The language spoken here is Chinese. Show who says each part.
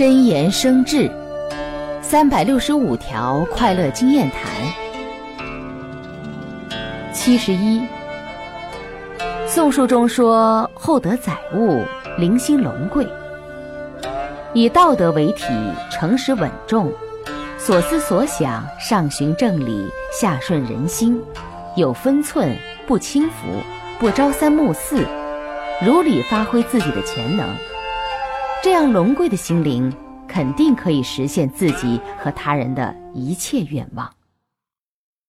Speaker 1: 真言生智，三百六十五条快乐经验谈。七十一，《宋书》中说：“厚德载物，灵心龙贵。”以道德为体，诚实稳重，所思所想上循正理，下顺人心，有分寸，不轻浮，不朝三暮四，如理发挥自己的潜能。这样龙贵的心灵，肯定可以实现自己和他人的一切愿望。